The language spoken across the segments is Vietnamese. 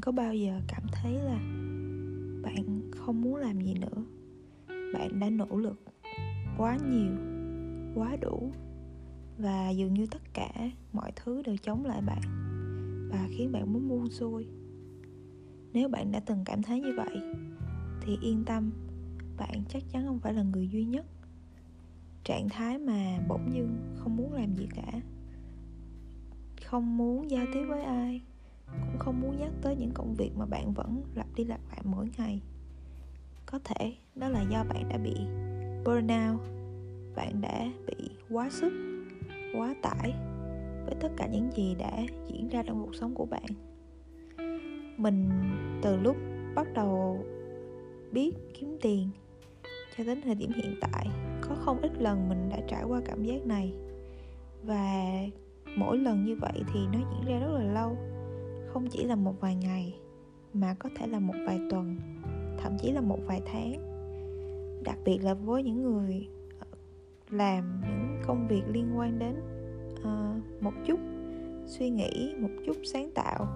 có bao giờ cảm thấy là bạn không muốn làm gì nữa? Bạn đã nỗ lực quá nhiều, quá đủ, và dường như tất cả mọi thứ đều chống lại bạn và khiến bạn muốn buông xuôi. Nếu bạn đã từng cảm thấy như vậy, thì yên tâm, bạn chắc chắn không phải là người duy nhất. Trạng thái mà bỗng dưng không muốn làm gì cả, không muốn giao tiếp với ai cũng không muốn nhắc tới những công việc mà bạn vẫn lặp đi lặp lại mỗi ngày. Có thể đó là do bạn đã bị burnout. Bạn đã bị quá sức, quá tải với tất cả những gì đã diễn ra trong cuộc sống của bạn. Mình từ lúc bắt đầu biết kiếm tiền cho đến thời điểm hiện tại, có không ít lần mình đã trải qua cảm giác này. Và mỗi lần như vậy thì nó diễn ra rất là lâu không chỉ là một vài ngày mà có thể là một vài tuần thậm chí là một vài tháng. Đặc biệt là với những người ờ, làm những công việc liên quan đến uh, một chút suy nghĩ một chút sáng tạo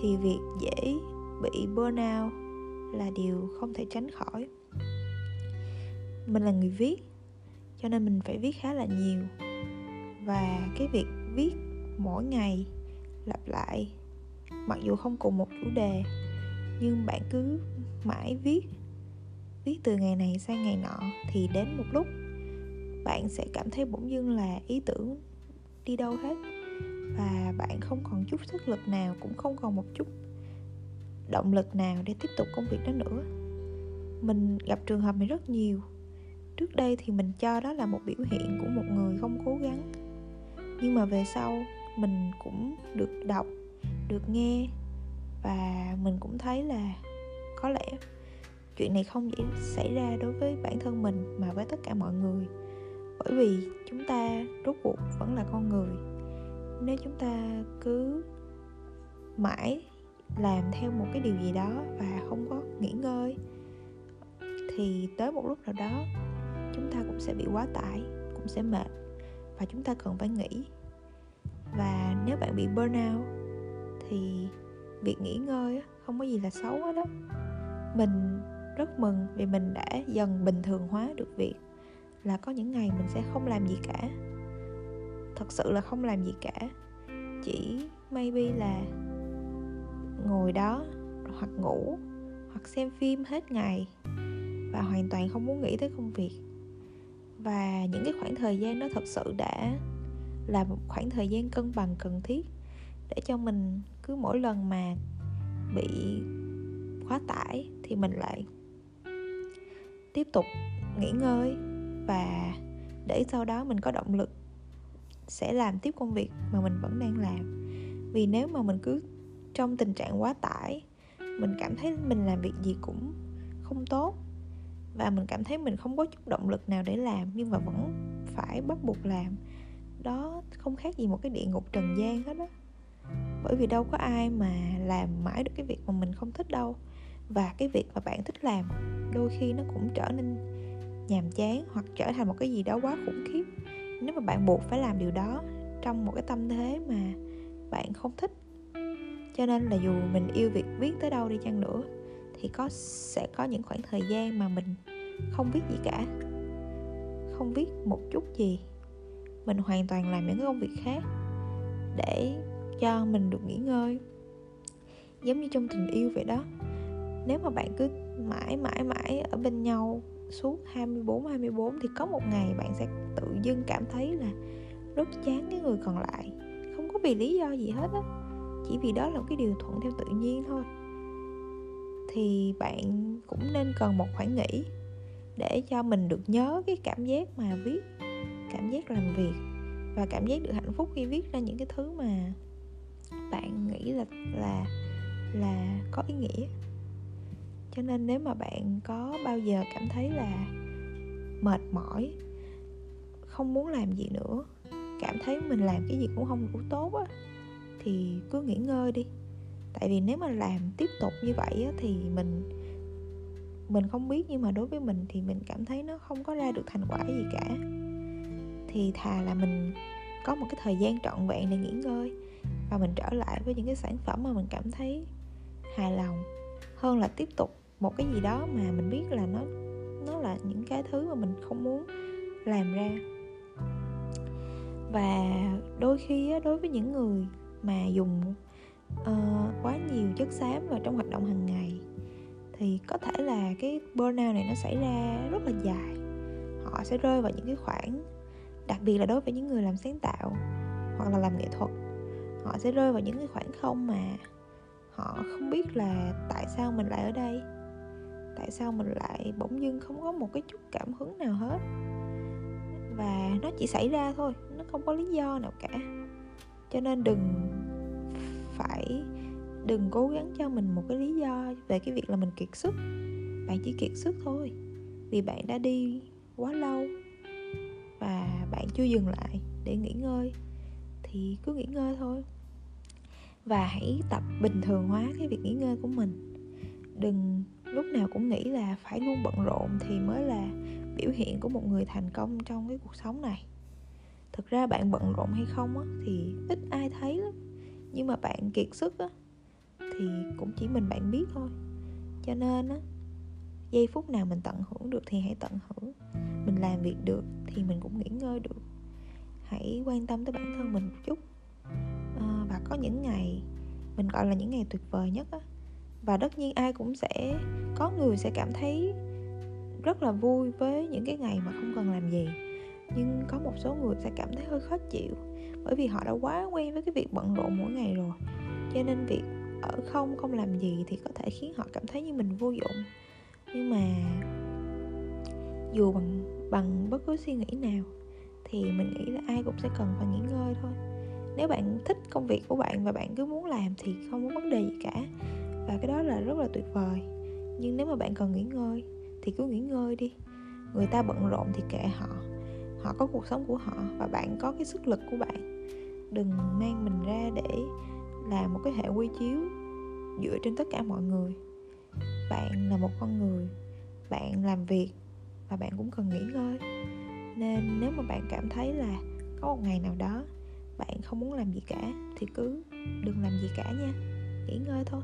thì việc dễ bị burnout là điều không thể tránh khỏi. Mình là người viết cho nên mình phải viết khá là nhiều. Và cái việc viết mỗi ngày lặp lại mặc dù không cùng một chủ đề, nhưng bạn cứ mãi viết viết từ ngày này sang ngày nọ thì đến một lúc, bạn sẽ cảm thấy bỗng dưng là ý tưởng đi đâu hết. Và bạn không còn chút sức lực nào, cũng không còn một chút động lực nào để tiếp tục công việc đó nữa. Mình gặp trường hợp này rất nhiều. Trước đây thì mình cho đó là một biểu hiện của một người không cố gắng. Nhưng mà về sau, mình cũng được đọc được nghe. Và mình cũng thấy là có lẽ chuyện này không chỉ xảy ra đối với bản thân mình mà với tất cả mọi người. Bởi vì chúng ta rốt cuộc vẫn là con người. Nếu chúng ta cứ mãi làm theo một cái điều gì đó và không có nghỉ ngơi, thì tới một lúc nào đó chúng ta cũng sẽ bị quá tải, cũng sẽ mệt và chúng ta cần phải nghỉ. Và nếu bạn bị burnout thì việc nghỉ ngơi không có gì là xấu hết đó mình rất mừng vì mình đã dần bình thường hóa được việc là có những ngày mình sẽ không làm gì cả. Thật sự là không làm gì cả. Chỉ maybe là ngồi đó hoặc ngủ hoặc xem phim hết ngày và hoàn toàn không muốn nghĩ tới công việc. Và những cái khoảng thời gian đó thật sự đã là một khoảng thời gian cân bằng, cần thiết để cho mình cứ mỗi lần mà bị quá tải thì mình lại tiếp tục nghỉ ngơi và để sau đó mình có động lực sẽ làm tiếp công việc mà mình vẫn đang làm. Vì nếu mà mình cứ trong tình trạng quá tải, mình cảm thấy mình làm việc gì cũng không tốt và mình cảm thấy mình không có chút động lực nào để làm nhưng mà vẫn phải bắt buộc làm, đó không khác gì một cái địa ngục trần gian hết á bởi vì đâu có ai mà làm mãi được cái việc mà mình không thích đâu. Và cái việc mà bạn thích làm, đôi khi nó cũng trở nên nhàm chán hoặc trở thành một cái gì đó quá khủng khiếp. Nếu mà bạn buộc phải làm điều đó trong một cái tâm thế mà bạn không thích, cho nên là dù mình yêu việc viết tới đâu đi chăng nữa, thì có, sẽ có những khoảng thời gian mà mình không viết gì cả. Không viết một chút gì. Mình hoàn toàn làm những công việc khác để cho mình được nghỉ ngơi. Giống như trong tình yêu vậy đó. Nếu mà bạn cứ mãi mãi mãi ở bên nhau suốt 24 24 thì có một ngày bạn sẽ tự dưng cảm thấy là rất chán cái người còn lại. Không có vì lý do gì hết á. Chỉ vì đó là một cái điều thuận theo tự nhiên thôi. Thì bạn cũng nên cần một khoảng nghỉ để cho mình được nhớ cái cảm giác mà viết, cảm giác làm việc và cảm giác được hạnh phúc khi viết ra những cái thứ mà bạn nghĩ là là là có ý nghĩa. Cho nên nếu mà bạn có bao giờ cảm thấy là mệt mỏi không muốn làm gì nữa cảm thấy mình làm cái gì cũng không đủ tốt á thì cứ nghỉ ngơi đi. Tại vì nếu mà làm tiếp tục như vậy á, thì mình mình không biết nhưng mà đối với mình thì mình cảm thấy nó không có ra được thành quả gì cả. Thì thà là mình có một cái thời gian trọn vẹn để nghỉ ngơi và mình trở lại với những cái sản phẩm mà mình cảm thấy hài lòng hơn là tiếp tục một cái gì đó mà mình biết là nó nó là những cái thứ mà mình không muốn làm ra. Và đôi khi đối với những người mà dùng uh, quá nhiều chất xám vào trong hoạt động hàng ngày thì có thể là cái burnout này nó xảy ra rất là dài. Họ sẽ rơi vào những cái khoảng đặc biệt là đối với những người làm sáng tạo hoặc là làm nghệ thuật họ sẽ rơi vào những cái khoảng không mà họ không biết là tại sao mình lại ở đây. Tại sao mình lại bỗng dưng không có một cái chút cảm hứng nào hết. Và nó chỉ xảy ra thôi, nó không có lý do nào cả. Cho nên đừng phải, đừng cố gắng cho mình một cái lý do về cái việc là mình kiệt sức. Bạn chỉ kiệt sức thôi, vì bạn đã đi quá lâu và bạn chưa dừng lại để nghỉ ngơi. Thì cứ nghỉ ngơi thôi và hãy tập bình thường hóa cái việc nghỉ ngơi của mình. Đừng lúc nào cũng nghĩ là phải luôn bận rộn thì mới là biểu hiện của một người thành công trong cái cuộc sống này. Thực ra bạn bận rộn hay không á, thì ít ai thấy lắm. Nhưng mà bạn kiệt sức á, thì cũng chỉ mình bạn biết thôi. Cho nên á giây phút nào mình tận hưởng được thì hãy tận hưởng. Mình làm việc được thì mình cũng nghỉ ngơi được. Hãy quan tâm tới bản thân mình một chút có những ngày mình, gọi là, những ngày tuyệt vời nhất á. Và tất nhiên ai cũng sẽ, có người sẽ cảm thấy rất là vui với những cái ngày mà không cần làm gì. Nhưng có một số người sẽ cảm thấy hơi khó chịu, bởi vì họ đã quá quen với cái việc bận rộn mỗi ngày rồi. Cho nên việc ở không không làm gì thì có thể khiến họ cảm thấy như mình vô dụng. Nhưng mà dù bằng bằng bất cứ suy nghĩ nào, thì mình nghĩ là ai cũng sẽ cần phải nghỉ ngơi thôi nếu bạn thích công việc của bạn và bạn cứ muốn làm thì không có vấn đề gì cả. Và cái đó là rất là tuyệt vời. Nhưng nếu mà bạn cần nghỉ ngơi thì cứ nghỉ ngơi đi. Người ta bận rộn thì kệ họ. Họ có cuộc sống của họ và bạn có cái sức lực của bạn. Đừng mang mình ra để làm một cái hệ quy chiếu dựa trên tất cả mọi người. Bạn là một con người. Bạn làm việc và bạn cũng cần nghỉ ngơi. Nên nếu mà bạn cảm thấy là có một ngày nào đó bạn không muốn làm gì cả thì cứ đừng làm gì cả nha. Nghỉ ngơi thôi.